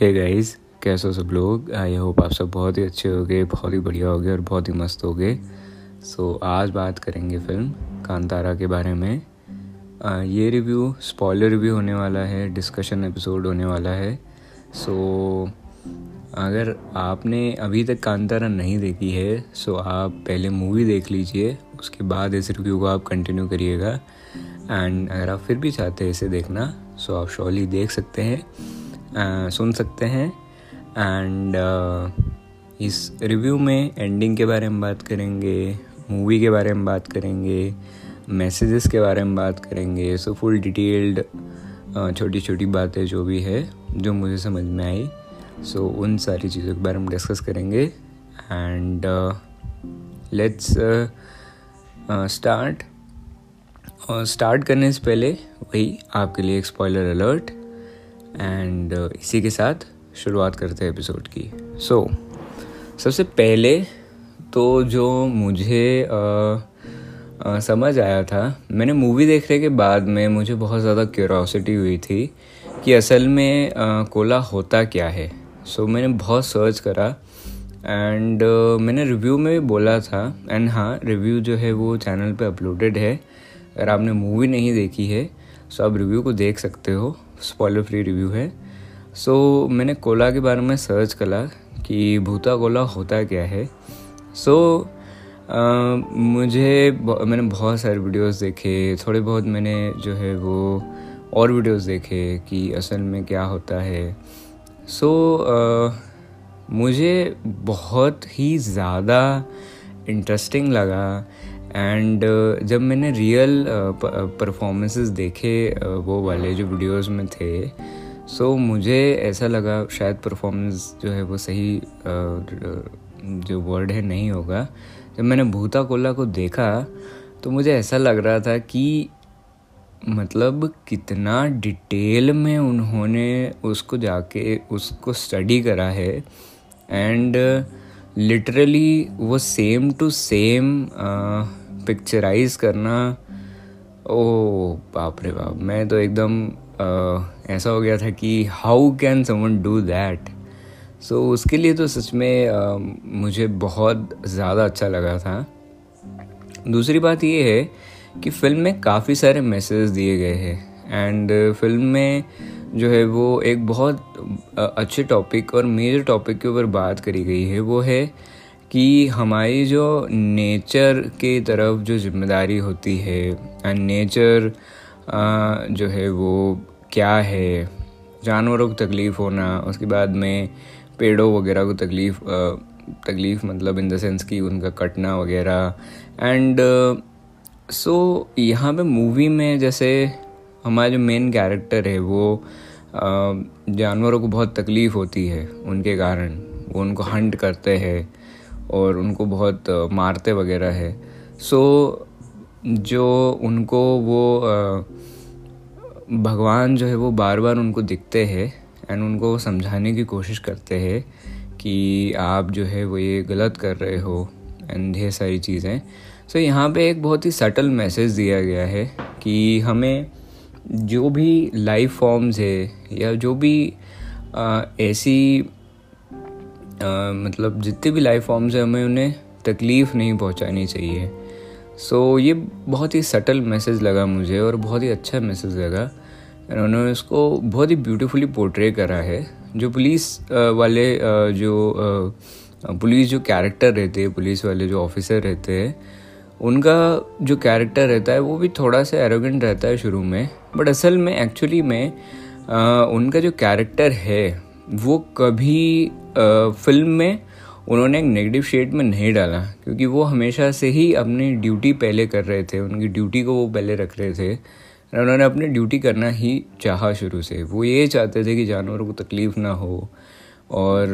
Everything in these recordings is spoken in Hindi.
हे गाइस कैसे हो सब लोग? आई होप आप सब बहुत ही अच्छे हो गए बहुत ही बढ़िया हो गए और बहुत ही मस्त हो गए सो so, आज बात करेंगे फ़िल्म कांतारा के बारे में। आ, ये रिव्यू स्पॉइलर रिव्यू होने वाला है डिस्कशन एपिसोड होने वाला है। सो so, अगर आपने अभी तक कांतारा नहीं देखी है सो so आप पहले मूवी देख लीजिए उसके बाद इस रिव्यू को आप कंटिन्यू करिएगा। एंड अगर आप फिर भी चाहते हैं इसे देखना सो so आप शॉली देख सकते हैं। सुन सकते हैं। एंड इस रिव्यू में एंडिंग के बारे में बात करेंगे मूवी के बारे में बात करेंगे मैसेजेस के बारे में बात करेंगे। सो फुल डिटेल्ड छोटी छोटी बातें जो भी है जो मुझे समझ में आई। सो so, उन सारी चीज़ों के बारे में डिस्कस करेंगे। एंड लेट्स स्टार्ट स्टार्ट करने से पहले वही आपके लिए एक स्पॉइलर अलर्ट एंड uh, इसी के साथ शुरुआत करते हैं एपिसोड की. सो so, सबसे पहले तो जो मुझे uh, uh, समझ आया था मैंने मूवी देखने के बाद में मुझे बहुत ज़्यादा क्यूरोसिटी हुई थी कि असल में आ, कोला होता क्या है. सो so, मैंने बहुत सर्च करा एंड uh, मैंने रिव्यू में भी बोला था. एंड हाँ रिव्यू जो है वो चैनल पे अपलोडेड है. अगर आपने मूवी नहीं देखी है सो so आप रिव्यू को देख सकते हो. स्पॉइलर फ्री रिव्यू है। सो so, मैंने कोला के बारे में सर्च करा कि भूता कोला होता क्या है। सो so, uh, मुझे मैंने बहुत सारे वीडियोस देखे थोड़े बहुत मैंने जो है वो और वीडियोस देखे कि असल में क्या होता है। सो so, uh, मुझे बहुत ही ज़्यादा इंटरेस्टिंग लगा एंड uh, जब मैंने रियल परफॉर्मेंसेस uh, देखे uh, वो वाले जो वीडियोस में थे सो so, मुझे ऐसा लगा शायद परफॉर्मेंस जो है वो सही जो वर्ड है नहीं होगा। जब मैंने भूता कोला को देखा तो मुझे ऐसा लग रहा था कि मतलब कितना डिटेल में उन्होंने उसको जाके उसको स्टडी करा है। एंड लिटरली वो सेम टू सेम पिक्चराइज करना ओ बाप रे बाप। मैं तो एकदम uh, ऐसा हो गया था कि how can someone do that so उसके लिए तो सच में uh, मुझे बहुत ज़्यादा अच्छा लगा था। दूसरी बात ये है कि फ़िल्म में काफ़ी सारे मैसेज दिए गए हैं। एंड फ़िल्म में जो है वो एक बहुत अच्छे टॉपिक और मेजर टॉपिक के ऊपर बात करी गई है। वो है कि हमारी जो नेचर के तरफ़ जो ज़िम्मेदारी होती है एंड नेचर जो है वो क्या है? जानवरों को तकलीफ़ होना, उसके बाद में पेड़ों वगैरह को तकलीफ़ तकलीफ़ मतलब इन द सेंस कि उनका कटना वगैरह। एंड सो यहाँ पे मूवी में जैसे हमारा जो मेन कैरेक्टर है वो जानवरों को बहुत तकलीफ़ होती है, उनके कारण, वो उनको हंट करते हैं। और उनको बहुत मारते वगैरह है। सो जो उनको वो भगवान जो है वो बार बार उनको दिखते हैं एंड उनको समझाने की कोशिश करते हैं कि आप जो है वो ये गलत कर रहे हो एंड ढेर सारी चीज़ें। सो so, यहाँ पे एक बहुत ही सटल मैसेज दिया गया है कि हमें जो भी लाइफ फॉर्म्स है या जो भी ऐसी आ, मतलब जितने भी लाइफ फॉर्म्स हैं हमें उन्हें तकलीफ़ नहीं पहुंचानी चाहिए। सो so, ये बहुत ही सटल मैसेज लगा मुझे और बहुत ही अच्छा मैसेज लगा। उन्होंने उसको बहुत ही ब्यूटीफुली पोर्ट्रे करा है। जो पुलिस वाले जो पुलिस जो कैरेक्टर रहते हैं पुलिस वाले जो ऑफिसर रहते हैं उनका जो कैरेक्टर रहता है वो भी थोड़ा सा एरोगेंट रहता है शुरू में। बट असल में एक्चुअली में उनका जो कैरेक्टर है वो कभी आ, फ़िल्म में उन्होंने एक नेगेटिव शेड में नहीं डाला क्योंकि वो हमेशा से ही अपनी ड्यूटी पहले कर रहे थे उनकी ड्यूटी को वो पहले रख रहे थे उन्होंने अपनी ड्यूटी करना ही चाहा शुरू से। वो ये चाहते थे कि जानवरों को तकलीफ़ ना हो और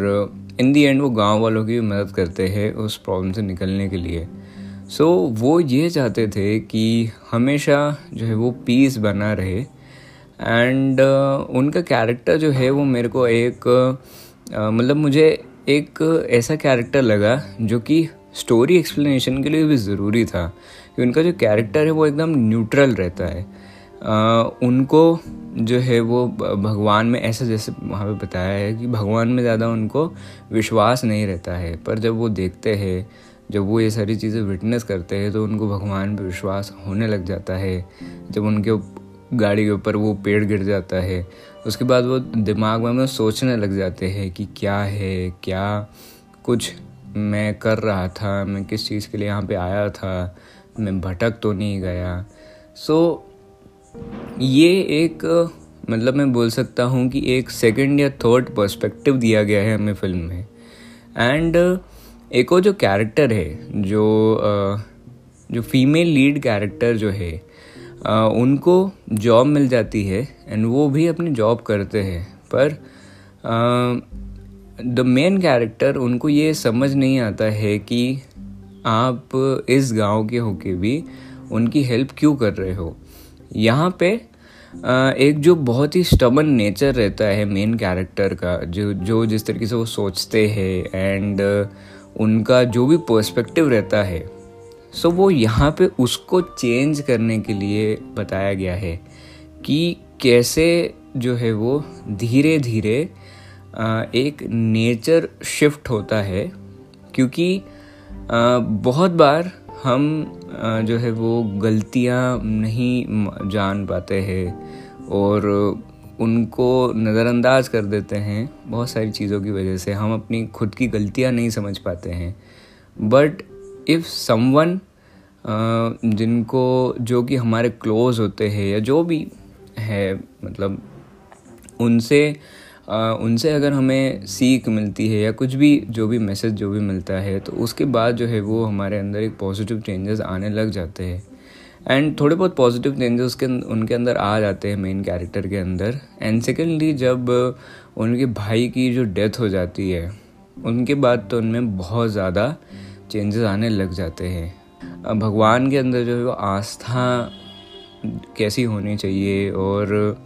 इन दी एंड वो गाँव वालों की भी मदद करते हैं उस प्रॉब्लम से निकलने के लिए। सो so, वो ये चाहते थे कि हमेशा जो है वो पीस बना रहे एंड uh, उनका कैरेक्टर जो है वो मेरे को एक uh, मतलब मुझे एक ऐसा कैरेक्टर लगा जो कि स्टोरी एक्सप्लेनेशन के लिए भी ज़रूरी था। कि उनका जो कैरेक्टर है वो एकदम न्यूट्रल रहता है। उनको जो है वो भगवान में ऐसा जैसे वहाँ पे बताया है कि भगवान में ज़्यादा उनको विश्वास नहीं रहता है। पर जब वो देखते हैं जब वो ये सारी चीज़ें विटनेस करते हैं तो उनको भगवान पे विश्वास होने लग जाता है। जब उनके गाड़ी के ऊपर वो पेड़ गिर जाता है। उसके बाद वो दिमाग में सोचने लग जाते हैं कि क्या है क्या कुछ मैं कर रहा था मैं किस चीज़ के लिए यहाँ पे आया था मैं भटक तो नहीं गया। सो so, ये एक मतलब मैं बोल सकता हूँ कि एक सेकंड या थर्ड पर्सपेक्टिव दिया गया है हमें फ़िल्म में। एंड एक और जो कैरेक्टर है जो जो फीमेल लीड कैरेक्टर जो है उनको जॉब मिल जाती है एंड वो भी अपनी जॉब करते हैं। पर द मेन कैरेक्टर उनको ये समझ नहीं आता है कि आप इस गाँव के होके भी उनकी हेल्प क्यों कर रहे हो। यहाँ पे एक जो बहुत ही स्टबन नेचर रहता है मेन कैरेक्टर का, जो जो जिस तरीके से वो सोचते हैं एंड उनका जो भी पर्सपेक्टिव रहता है सो वो यहाँ पे उसको चेंज करने के लिए बताया गया है कि कैसे जो है वो धीरे धीरे एक नेचर शिफ्ट होता है। क्योंकि बहुत बार हम जो है वो गलतियाँ नहीं जान पाते हैं और उनको नज़रअंदाज कर देते हैं बहुत सारी चीज़ों की वजह से। हम अपनी खुद की गलतियाँ नहीं समझ पाते हैं। बट इफ़ समवन जिनको जो कि हमारे क्लोज होते हैं या जो भी है मतलब उनसे उनसे अगर हमें सीख मिलती है या कुछ भी, जो भी मैसेज जो भी मिलता है तो उसके बाद जो है वो हमारे अंदर एक पॉजिटिव चेंजेस आने लग जाते हैं। एंड थोड़े बहुत पॉजिटिव चेंजेस उसके उनके अंदर आ जाते हैं मेन कैरेक्टर के अंदर। एंड सेकेंडली जब उनके भाई की जो डेथ हो जाती है, उनके बाद तो उनमें बहुत ज़्यादा चेंजेस आने लग जाते हैं। भगवान के अंदर जो है वो आस्था कैसी होनी चाहिए और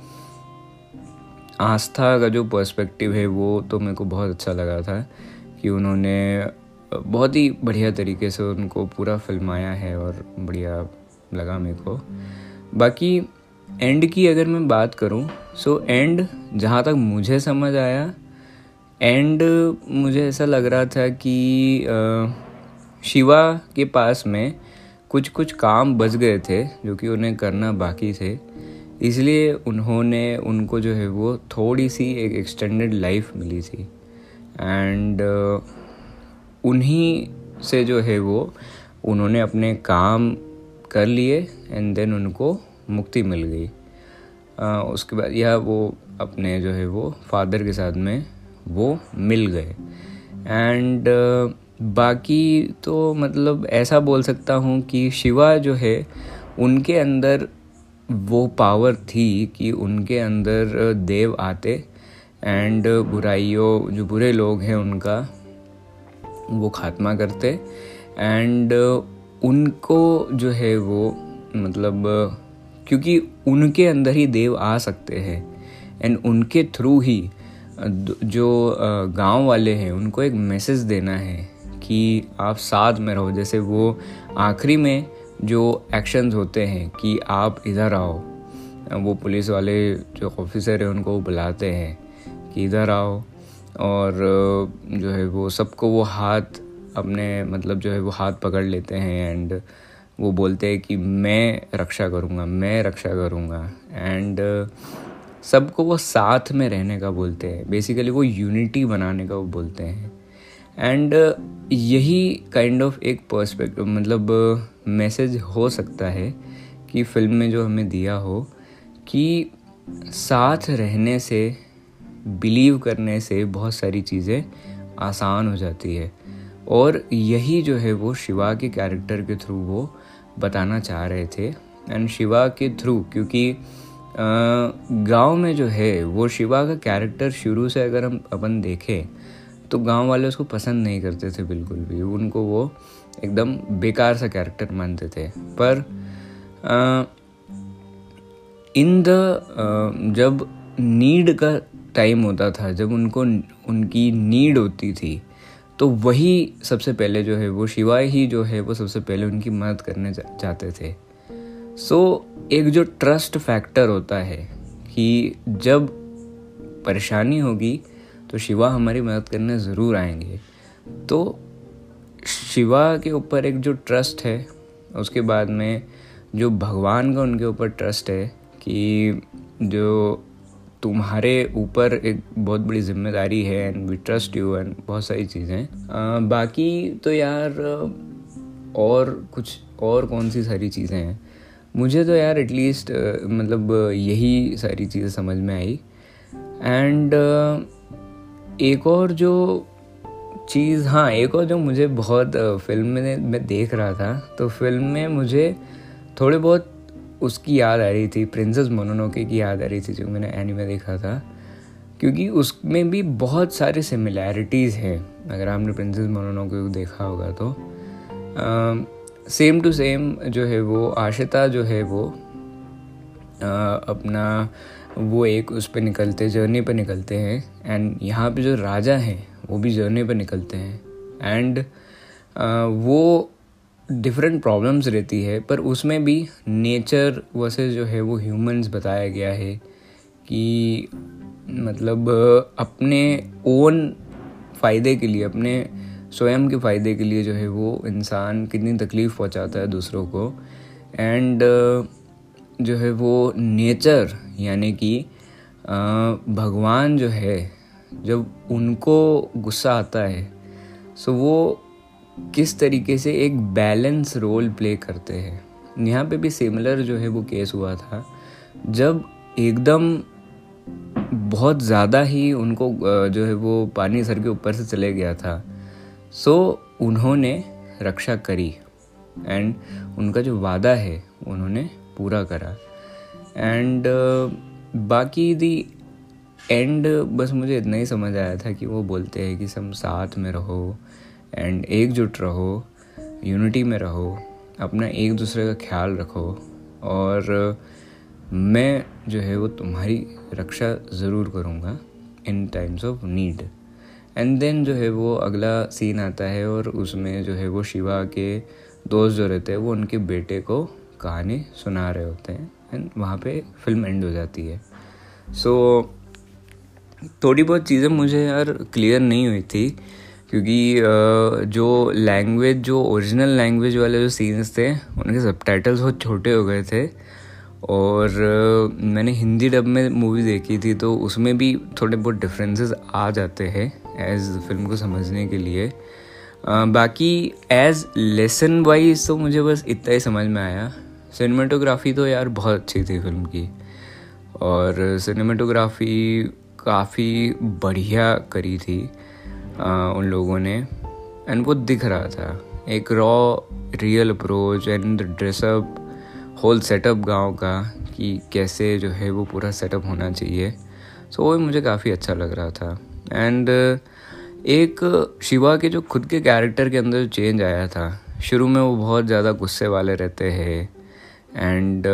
आस्था का जो पर्सपेक्टिव है वो तो मेरे को बहुत अच्छा लगा था कि उन्होंने बहुत ही बढ़िया तरीके से उनको पूरा फिल्माया है और बढ़िया लगा मेरे को। बाकी एंड की अगर मैं बात करूँ सो एंड जहाँ तक मुझे समझ आया एंड मुझे ऐसा लग रहा था कि शिवा के पास में कुछ कुछ काम बच गए थे जो कि उन्हें करना बाकी थे। इसलिए उन्होंने उनको जो है वो थोड़ी सी एक एक्सटेंडेड लाइफ मिली थी। एंड उन्हीं से जो है वो उन्होंने अपने काम कर लिए एंड देन उनको मुक्ति मिल गई। Uh, उसके बाद यह वो अपने जो है वो फादर के साथ में वो मिल गए। एंड uh, बाकी तो मतलब ऐसा बोल सकता हूँ कि शिवा जो है, उनके अंदर वो पावर थी कि उनके अंदर देव आते एंड बुराइयों, जो बुरे लोग हैं उनका, वो खात्मा करते एंड उनको जो है वो मतलब क्योंकि उनके अंदर ही देव आ सकते हैं एंड उनके थ्रू ही, जो गाँव वाले हैं, उनको एक मैसेज देना है। कि आप साथ में रहो। जैसे वो आखिरी में जो एक्शंस होते हैं कि आप इधर आओ, वो पुलिस वाले जो ऑफिसर हैं, उनको बुलाते हैं कि इधर आओ। और जो है वो सबको वो हाथ अपने मतलब जो है वो हाथ पकड़ लेते हैं एंड वो बोलते हैं कि मैं रक्षा करूँगा, मैं रक्षा करूँगा। एंड सबको वो साथ में रहने का बोलते हैं। बेसिकली वो यूनिटी बनाने का वो बोलते हैं। एंड यही काइंड ऑफ़ एक पर्सपेक्टिव मतलब मैसेज हो सकता है कि फ़िल्म में जो हमें दिया हो कि साथ रहने से बिलीव करने से बहुत सारी चीज़ें आसान हो जाती है। और यही जो है वो शिवा के कैरेक्टर के थ्रू वो बताना चाह रहे थे। एंड शिवा के थ्रू क्योंकि गाँव में जो है, वो शिवा का कैरेक्टर शुरू से अगर हम अपन देखें तो गाँव वाले उसको पसंद नहीं करते थे बिल्कुल भी। उनको वो एकदम बेकार सा कैरेक्टर मानते थे। पर इन द जब नीड का टाइम होता था जब उनको उनकी नीड होती थी तो वही सबसे पहले जो है वो शिवाय ही जो है वो सबसे पहले उनकी मदद करने जाते थे। सो so, एक जो ट्रस्ट फैक्टर होता है कि जब परेशानी होगी तो शिवा हमारी मदद करने ज़रूर आएँगे। तो शिवा के ऊपर एक जो ट्रस्ट है, उसके बाद में जो भगवान का उनके ऊपर ट्रस्ट है कि जो तुम्हारे ऊपर एक बहुत बड़ी ज़िम्मेदारी है and we trust you and बहुत सारी चीज़ें। बाकी तो यार और कुछ और कौन सी सारी चीज़ें हैं? मुझे तो यार एटलीस्ट मतलब यही सारी चीज़ें समझ में आई। एंड एक और जो चीज़ हाँ एक और जो मुझे बहुत फ़िल्म में मैं देख रहा था तो फ़िल्म में मुझे थोड़े बहुत उसकी याद आ रही थी प्रिंसेस मोनोनोके की याद आ रही थी जो मैंने एनिमे देखा था। क्योंकि उसमें भी बहुत सारे सिमिलैरिटीज़ हैं अगर आपने प्रिंसेस मोनोनोके को देखा होगा तो। सेम टू सेम जो है वो आशिता जो है वो आ, अपना वो एक उस पर निकलते, जर्नी पर निकलते हैं एंड यहाँ पे जो राजा हैं, वो भी जर्नी पर निकलते हैं एंड वो डिफरेंट प्रॉब्लम्स रहती है, पर उसमें भी नेचर वर्सेस जो है वो ह्यूमंस बताया गया है कि मतलब अपने ओन फ़ायदे के लिए, अपने स्वयं के फ़ायदे के लिए जो है वो इंसान कितनी तकलीफ़ पहुंचाता है दूसरों को एंड जो है वो नेचर, यानी कि भगवान जो है, जब उनको गुस्सा आता है, सो वो किस तरीके से एक बैलेंस रोल प्ले करते हैं। यहाँ पे भी सिमिलर जो है वो केस हुआ था, जब एकदम बहुत ज़्यादा ही उनको जो है वो पानी सर के ऊपर से चले गया था, सो उन्होंने रक्षा करी एंड उनका जो वादा है, उन्होंने पूरा करा। एंड बाकी दी एंड बस मुझे इतना ही समझ आया था कि वो बोलते हैं कि सब साथ में रहो एंड एकजुट रहो यूनिटी में रहो, अपना एक दूसरे का ख्याल रखो, और मैं जो है वो तुम्हारी रक्षा ज़रूर करूँगा in times of need and then जो है वो अगला सीन आता है और उसमें जो है वो शिवा के दोस्त जो रहते हैं वो उनके बेटे को कहानी सुना रहे होते हैं एंड वहाँ पे फ़िल्म एंड हो जाती है। सो so, थोड़ी बहुत चीज़ें मुझे यार क्लियर नहीं हुई थी क्योंकि जो लैंग्वेज जो ओरिजिनल लैंग्वेज वाले जो सीन्स थे उनके सब टाइटल्स बहुत छोटे हो गए थे। और मैंने हिंदी डब में मूवी देखी थी तो उसमें भी थोड़े बहुत डिफरेंसेस आ जाते हैं एज फ़िल्म को समझने के लिए। बाकी एज लेसन वाइज तो मुझे बस इतना ही समझ में आया। सिनेमाटोग्राफी तो यार बहुत अच्छी थी फ़िल्म की। और सिनेमाटोग्राफी काफ़ी बढ़िया करी थी आ, उन लोगों ने। एंड वो दिख रहा था। एक raw real approach and dress up whole setup गाँव का कि कैसे जो है वो पूरा सेटअप होना चाहिए। सो so, वो मुझे काफ़ी अच्छा लग रहा था। एंड एक शिवा के जो खुद के कैरेक्टर के अंदर चेंज आया था शुरू में वो बहुत ज़्यादा गुस्से वाले रहते हैं। एंड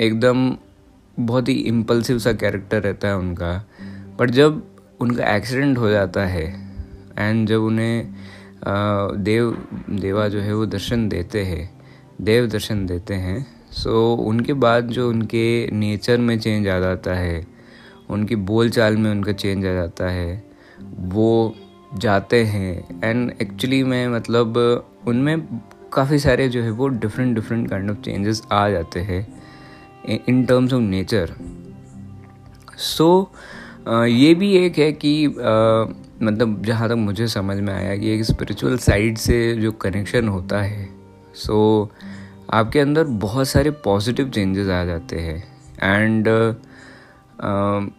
एकदम बहुत ही इम्पल्सिव सा कैरेक्टर रहता है उनका। बट जब उनका एक्सीडेंट हो जाता है एंड जब उन्हें देव, देवा जो है वो दर्शन देते हैं, देव दर्शन देते हैं सो उनके बाद जो उनके नेचर में चेंज आ जाता है, उनकी बोल चाल में उनका चेंज आ जाता है, वो जाते हैं। एंड एक्चुअली में मतलब उनमें काफ़ी सारे जो है वो different different kind of changes आ जाते हैं in terms of nature so ये भी एक है कि uh, मतलब जहाँ तक मुझे समझ में आया कि एक स्पिरिचुअल साइड से जो कनेक्शन होता है सो so, आपके अंदर बहुत सारे पॉजिटिव चेंजेस आ जाते हैं एंड uh,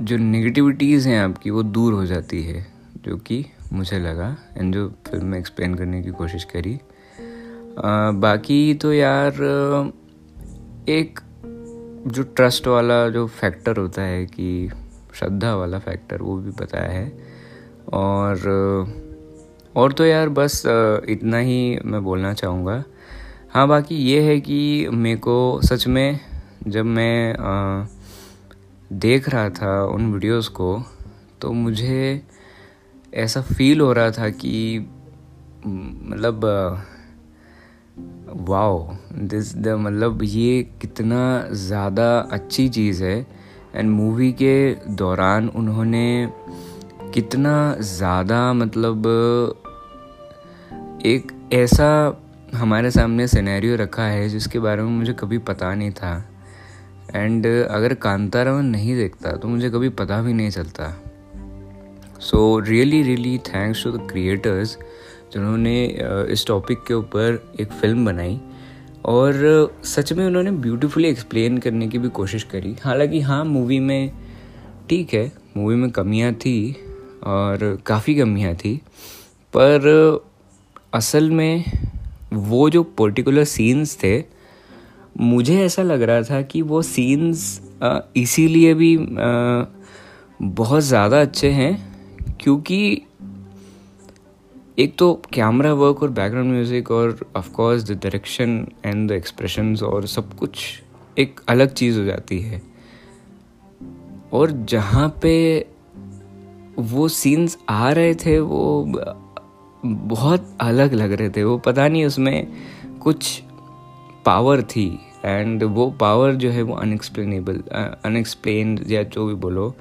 जो नेगेटिविटीज़ हैं आपकी वो दूर हो जाती है जो कि मुझे लगा एंड जो फ़िल्म में एक्सप्लेन करने की कोशिश करी बाकी तो यार एक जो ट्रस्ट वाला जो फैक्टर होता है कि श्रद्धा वाला फैक्टर वो भी बताया है। और और तो यार बस इतना ही मैं बोलना चाहूँगा। हाँ बाकी ये है कि मेरे को सच में जब मैं आ, देख रहा था उन वीडियोस को तो मुझे ऐसा फील हो रहा था कि मतलब वाओ दिस द मतलब ये कितना ज़्यादा अच्छी चीज़ है। एंड मूवी के दौरान उन्होंने कितना ज़्यादा मतलब एक ऐसा हमारे सामने सिनेरियो रखा है जिसके बारे में मुझे कभी पता नहीं था। एंड अगर कांतारा में नहीं देखता तो मुझे कभी पता भी नहीं चलता। So really really thanks to the creators जिन्होंने इस टॉपिक के ऊपर एक फ़िल्म बनाई और सच में उन्होंने ब्यूटीफुली एक्सप्लेन करने की भी कोशिश करी। हालाँकि हाँ मूवी में ठीक है मूवी में कमियाँ थी और काफ़ी कमियाँ थी, पर असल में वो जो पर्टिकुलर सीन्स थे, मुझे ऐसा लग रहा था कि वो सीन्स इसीलिए भी बहुत ज़्यादा अच्छे हैं क्योंकि एक तो कैमरा वर्क और बैकग्राउंड म्यूज़िक और of course the direction and the expressions और सब कुछ एक अलग चीज़ हो जाती है। और जहाँ पे वो सीन्स आ रहे थे, वो बहुत अलग लग रहे थे। वो पता नहीं उसमें कुछ पावर थी एंड वो पावर जो है वो अनएक्सप्लेनेबल अनएक्सप्लेन या जो भी बोलो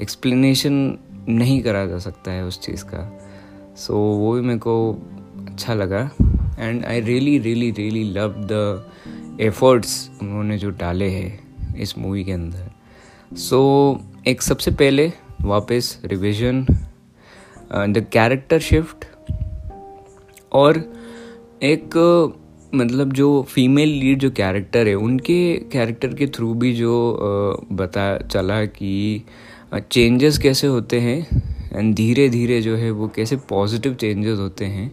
एक्सप्लेनेशन नहीं करा जा सकता है उस चीज़ का। सो so, वो भी मेरे को अच्छा लगा। And I really really really love the efforts उन्होंने जो डाले हैं इस मूवी के अंदर। सो so, एक सबसे पहले वापस रिविजन द कैरेक्टर शिफ्ट और एक मतलब जो फीमेल लीड जो कैरेक्टर है उनके कैरेक्टर के थ्रू भी जो uh, बता चला कि चेंजेस uh, कैसे होते हैं एंड धीरे धीरे जो है वो कैसे पॉजिटिव चेंजेस होते हैं।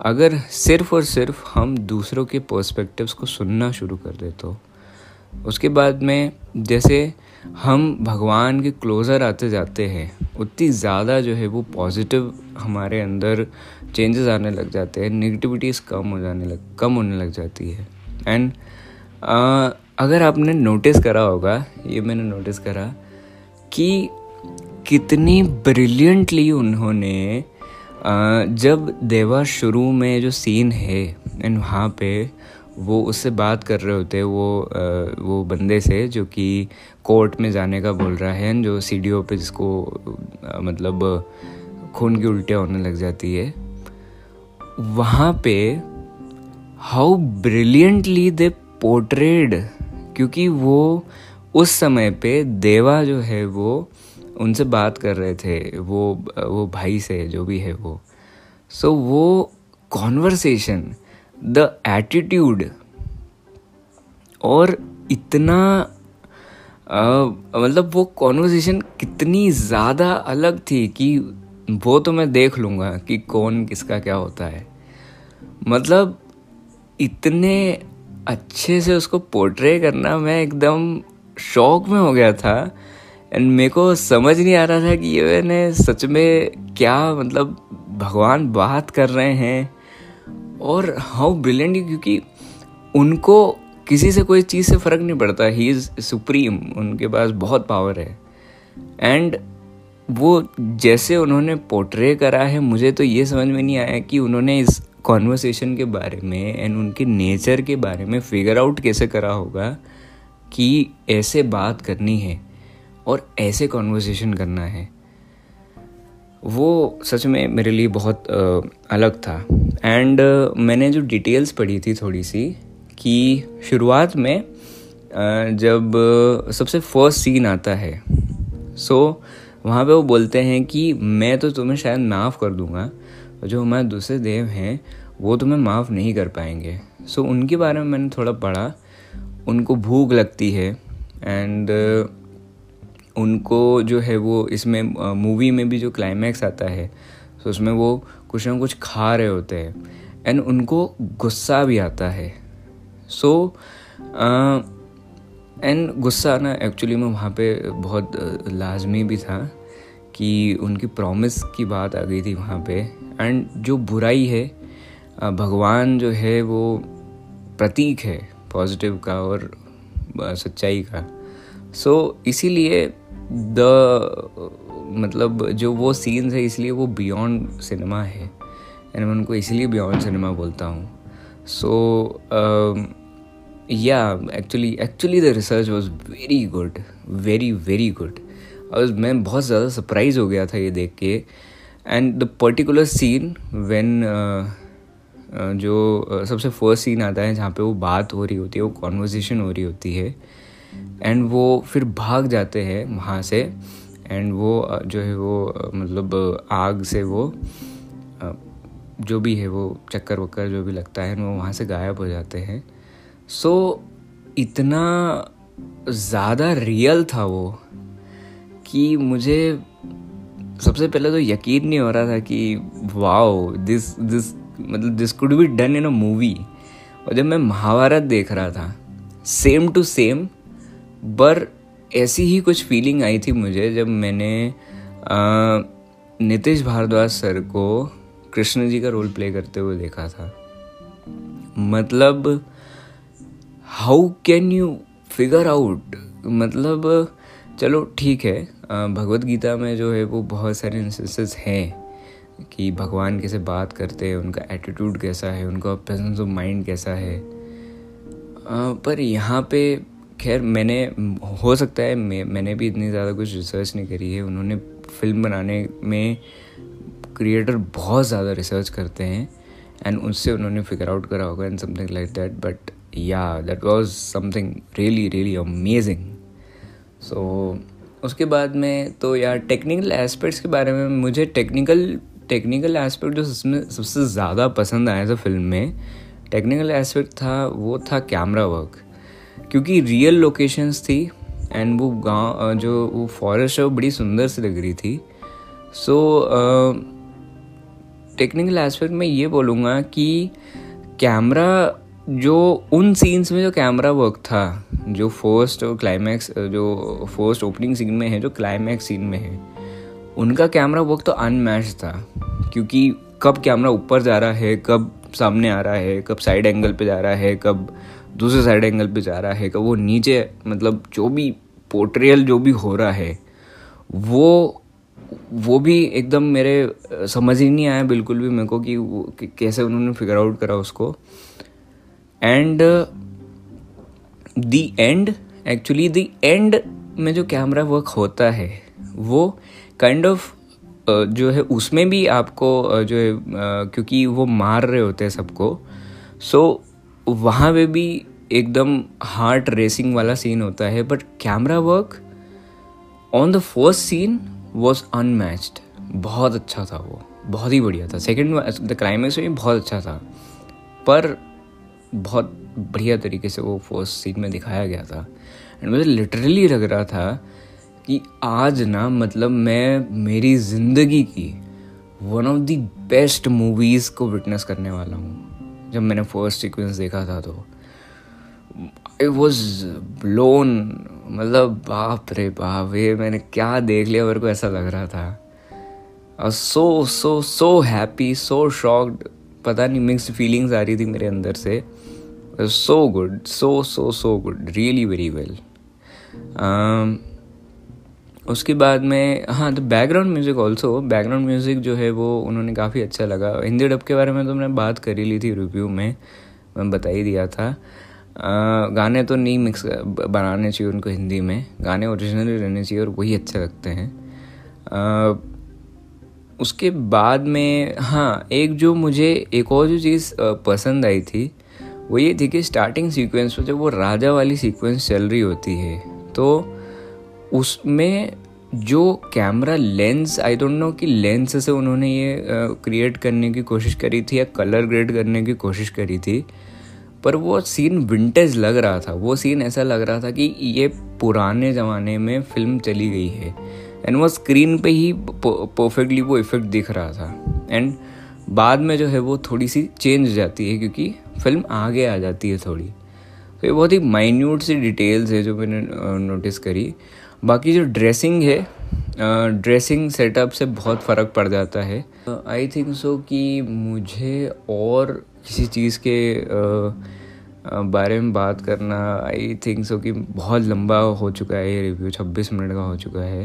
अगर सिर्फ़ और सिर्फ़ हम दूसरों के पर्सपेक्टिव्स को सुनना शुरू कर दे तो। उसके बाद में जैसे हम भगवान के क्लोज़र आते जाते हैं, उतनी ज़्यादा जो है वो पॉजिटिव हमारे अंदर चेंजेस आने लग जाते हैं नेगेटिविटीज़ कम हो जाने लग, कम होने लग जाती है। एंड अगर आपने नोटिस करा होगा, ये मैंने नोटिस करा कि कितनी ब्रिलियंटली उन्होंने जब देवा शुरू में जो सीन है एंड वहाँ पे वो उससे बात कर रहे होते, वो वो बंदे से जो कि कोर्ट में जाने का बोल रहा है, जो सी डी पे जिसको मतलब खून की उल्टियाँ होने लग जाती है, वहाँ पे हाउ ब्रिलियंटली दे पोर्ट्रेड क्योंकि वो उस समय पे देवा जो है वो उनसे बात कर रहे थे वो वो भाई से जो भी है वो। सो so, वो कॉन्वर्सेशन द एटीट्यूड और इतना मतलब वो कॉन्वर्सेशन कितनी ज़्यादा अलग थी कि वो तो मैं देख लूँगा कि कौन किसका क्या होता है। मतलब इतने अच्छे से उसको पोर्ट्रे करना मैं एकदम शौक में हो गया था। एंड मेरे को समझ नहीं आ रहा था कि ये मैंने सच में क्या मतलब भगवान बात कर रहे हैं और हाउ ब्रिलियंट क्योंकि उनको किसी से कोई चीज़ से फ़र्क नहीं पड़ता। ही इज़ सुप्रीम उनके पास बहुत पावर है। एंड वो जैसे उन्होंने पोर्ट्रे करा है, मुझे तो ये समझ में नहीं आया कि उन्होंने इस कॉन्वर्सेशन के बारे में एंड उनके नेचर के बारे में फिगर आउट कैसे करा होगा कि ऐसे बात करनी है। और ऐसे कॉन्वर्जेसन करना है। वो सच में मेरे लिए बहुत आ, अलग था। एंड मैंने जो डिटेल्स पढ़ी थी थोड़ी सी कि शुरुआत में जब सबसे फ़र्स्ट सीन आता है सो so, वहाँ पे वो बोलते हैं कि मैं तो तुम्हें शायद माफ़ कर दूँगा जो हमारे दूसरे देव हैं वो तुम्हें माफ़ नहीं कर पाएँगे। सो so, उनके बारे में मैंने थोड़ा पढ़ा उनको भूख लगती है एंड उनको जो है वो इसमें मूवी में भी जो क्लाइमैक्स आता है तो उसमें वो कुछ ना कुछ खा रहे होते हैं। एंड उनको गुस्सा भी आता है। सो एंड गुस्सा ना एक्चुअली में वहाँ पे बहुत लाजमी भी था कि उनकी प्रॉमिस की बात आ गई थी वहाँ पे। एंड जो बुराई है भगवान जो है वो प्रतीक है पॉजिटिव का और सच्चाई का। सो so, इसीलिए द मतलब जो वो सीन्स है, इसलिए वो बियॉन्ड सिनेमा है। एंड मैं उनको इसलिए बियॉन्ड सिनेमा बोलता हूँ। So yeah actually actually the research was very good very very good और मैं बहुत ज़्यादा सरप्राइज़ हो गया था ये देख के। And the particular scene when जो सबसे फ़र्स्ट सीन आता है जहाँ पे वो बात हो रही होती है, वो कॉन्वर्जेसन हो रही होती है। एंड वो फिर भाग जाते हैं वहाँ से। एंड वो जो है वो मतलब आग से वो जो भी है वो चक्कर वक्कर जो भी लगता है वो वहाँ से गायब हो जाते हैं। सो so, इतना ज़्यादा रियल था वो कि मुझे सबसे पहले तो यकीन नहीं हो रहा था कि वाओ दिस दिस मतलब this could be done in a movie और जब मैं महाभारत देख रहा था सेम टू सेम बर ऐसी ही कुछ फीलिंग आई थी मुझे जब मैंने नितिश भारद्वाज सर को कृष्ण जी का रोल प्ले करते हुए देखा था। मतलब how can you figure out मतलब चलो ठीक है भगवत गीता में जो है वो बहुत सारे इंस्टेंसेस हैं कि भगवान कैसे बात करते हैं, उनका एटीट्यूड कैसा है, उनका प्रेजेंस ऑफ़ माइंड कैसा है। पर यहाँ पे खैर, मैंने, हो सकता है मैं, मैंने भी इतनी ज़्यादा कुछ रिसर्च नहीं करी है। उन्होंने फ़िल्म बनाने में क्रिएटर बहुत ज़्यादा रिसर्च करते हैं एंड उससे उन्होंने फिगर आउट करा होगा and something like that but yeah that was something really really amazing so उसके बाद में तो यार टेक्निकल एस्पेक्ट्स के बारे में मुझे टेक्निकल टेक्निकल एस्पेक्ट जो उसमें सबसे ज़्यादा पसंद आया था फ़िल्म में टेक्निकल एस्पेक्ट था, वो था कैमरा वर्क क्योंकि रियल लोकेशंस थी एंड वो गाँव जो वो फॉरेस्ट है, वो बड़ी सुंदर सी लग रही थी। सो टेक्निकल एस्पेक्ट में ये बोलूँगा कि कैमरा जो, उन सीन्स में जो कैमरा वर्क था, जो फ़र्स्ट क्लाइमैक्स जो फ़र्स्ट ओपनिंग सीन में है, जो क्लाइमैक्स सीन में है, उनका कैमरा वर्क तो अनमैच था। क्योंकि कब कैमरा ऊपर जा रहा है, कब सामने आ रहा है, कब साइड एंगल पे जा रहा है, कब दूसरे साइड एंगल पे जा रहा है कब वो नीचे मतलब जो भी पोर्ट्रियल जो भी हो रहा है वो वो भी एकदम मेरे समझ ही नहीं आया बिल्कुल भी मेरे को कि वो कि कैसे उन्होंने फिगर आउट करा उसको। And the end actually the end में जो कैमरा वर्क होता है वो काइंड kind ऑफ़ of, जो है उसमें भी आपको जो है क्योंकि वो मार रहे होते हैं सबको सो so, वहाँ पे भी एकदम हार्ट रेसिंग वाला सीन होता है but camera work on the first scene was unmatched बहुत अच्छा था वो, बहुत ही बढ़िया था। सेकेंड द क्लाइमैक्स में बहुत अच्छा था। पर बहुत बढ़िया तरीके से वो फ़र्स्ट सीन में दिखाया गया था। एंड मुझे लिटरली लग रहा था कि आज ना मतलब मैं, मेरी ज़िंदगी की one of the best movies को विटनेस करने वाला हूँ। जब मैंने फ़र्स्ट सीक्वेंस देखा था तो। आई वॉज़ ब्लोन मतलब बाप रे बाप, ये मैंने क्या देख लिया, मेरे को ऐसा लग रहा था। सो so so happy so shocked पता नहीं मिक्स फीलिंग्स आ रही थी मेरे अंदर से। So good so so so good really very well उसके बाद में हाँ तो background music also background music जो है वो उन्होंने काफ़ी अच्छा लगा। हिंदी डब के बारे में तो मैंने बात कर ली थी रिव्यू में। मैं बता ही दिया था। गाने तो नहीं मिक्स बनाने चाहिए उनको हिंदी में। गाने ओरिजिनली रहने चाहिए और वही अच्छे लगते हैं। आ, उसके बाद में हाँ एक जो मुझे एक और जो चीज़ पसंद आई थी वो ये थी कि स्टार्टिंग सीक्वेंस में जब वो राजा वाली सीक्वेंस चल रही होती है तो उसमें जो camera lens I don't know कि लेंस से उन्होंने ये क्रिएट करने की कोशिश करी थी या कलर ग्रेड करने की कोशिश करी थी पर वो सीन विंटेज लग रहा था। वो सीन ऐसा लग रहा था कि ये पुराने ज़माने में फ़िल्म चली गई है। एंड वो स्क्रीन पे ही परफेक्टली वो इफ़ेक्ट दिख रहा था। एंड बाद में जो है वो थोड़ी सी चेंज जाती है क्योंकि फ़िल्म आगे आ जाती है थोड़ी। तो ये बहुत ही माइन्यूट सी डिटेल्स है जो मैंने नोटिस करी। बाकी जो ड्रेसिंग है ड्रेसिंग सेटअप से बहुत फ़र्क पड़ जाता है। आई थिंक सो कि मुझे और किसी चीज़ के बारे में बात करना आई थिंक सो कि बहुत लंबा हो चुका है ये रिव्यू छब्बीस मिनट का हो चुका है।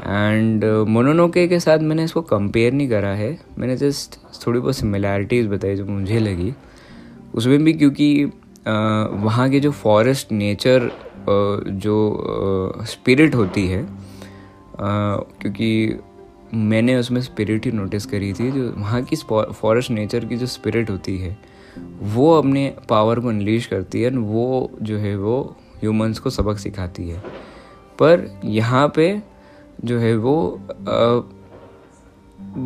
एंड मोनोनोके के साथ मैंने इसको कंपेयर नहीं करा है। मैंने जस्ट थोड़ी बहुत सिमिलैरिटीज़ बताई जो मुझे लगी। उसमें भी क्योंकि वहाँ के जो फॉरेस्ट नेचर जो स्पिरिट होती है क्योंकि मैंने उसमें स्पिरिट ही नोटिस करी थी, जो वहाँ की फॉरेस्ट नेचर की जो स्पिरिट होती है, वो अपने पावर को अनलीश करती है वो जो है वो ह्यूमंस को सबक सिखाती है। पर यहाँ पे जो है वो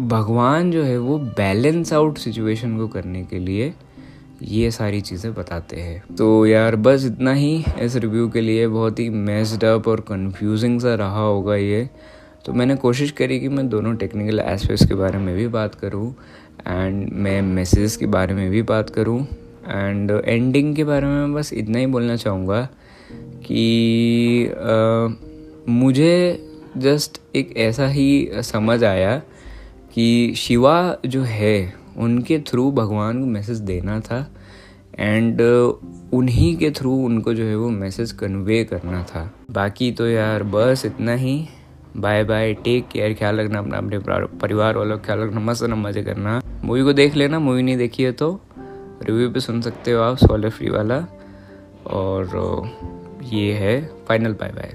भगवान जो है वो बैलेंस आउट सिचुएशन को करने के लिए ये सारी चीज़ें बताते हैं। तो यार बस इतना ही इस रिव्यू के लिए, बहुत ही मेस्ड अप और कंफ्यूजिंग सा रहा होगा ये। तो मैंने कोशिश करी कि मैं दोनों टेक्निकल एस्पेक्ट्स के बारे में भी बात करूँ एंड मैं मैसेज के बारे में भी बात करूँ एंड एंडिंग के बारे में बस इतना ही बोलना चाहूँगा कि आ, मुझे जस्ट एक ऐसा ही समझ आया कि शिवा जो है उनके थ्रू भगवान को मैसेज देना था एंड उन्हीं के थ्रू उनको जो है वो मैसेज कन्वे करना था। बाकी तो यार बस इतना ही। बाय बाय टेक केयर ख्याल रखना अपना, अपने परिवार वालों का ख्याल रखना, मस्त मज़े करना। मूवी को देख लेना मूवी नहीं देखी है तो। रिव्यू पे सुन सकते हो आप सोलर फ्री वाला। और ये है फाइनल बाय बाय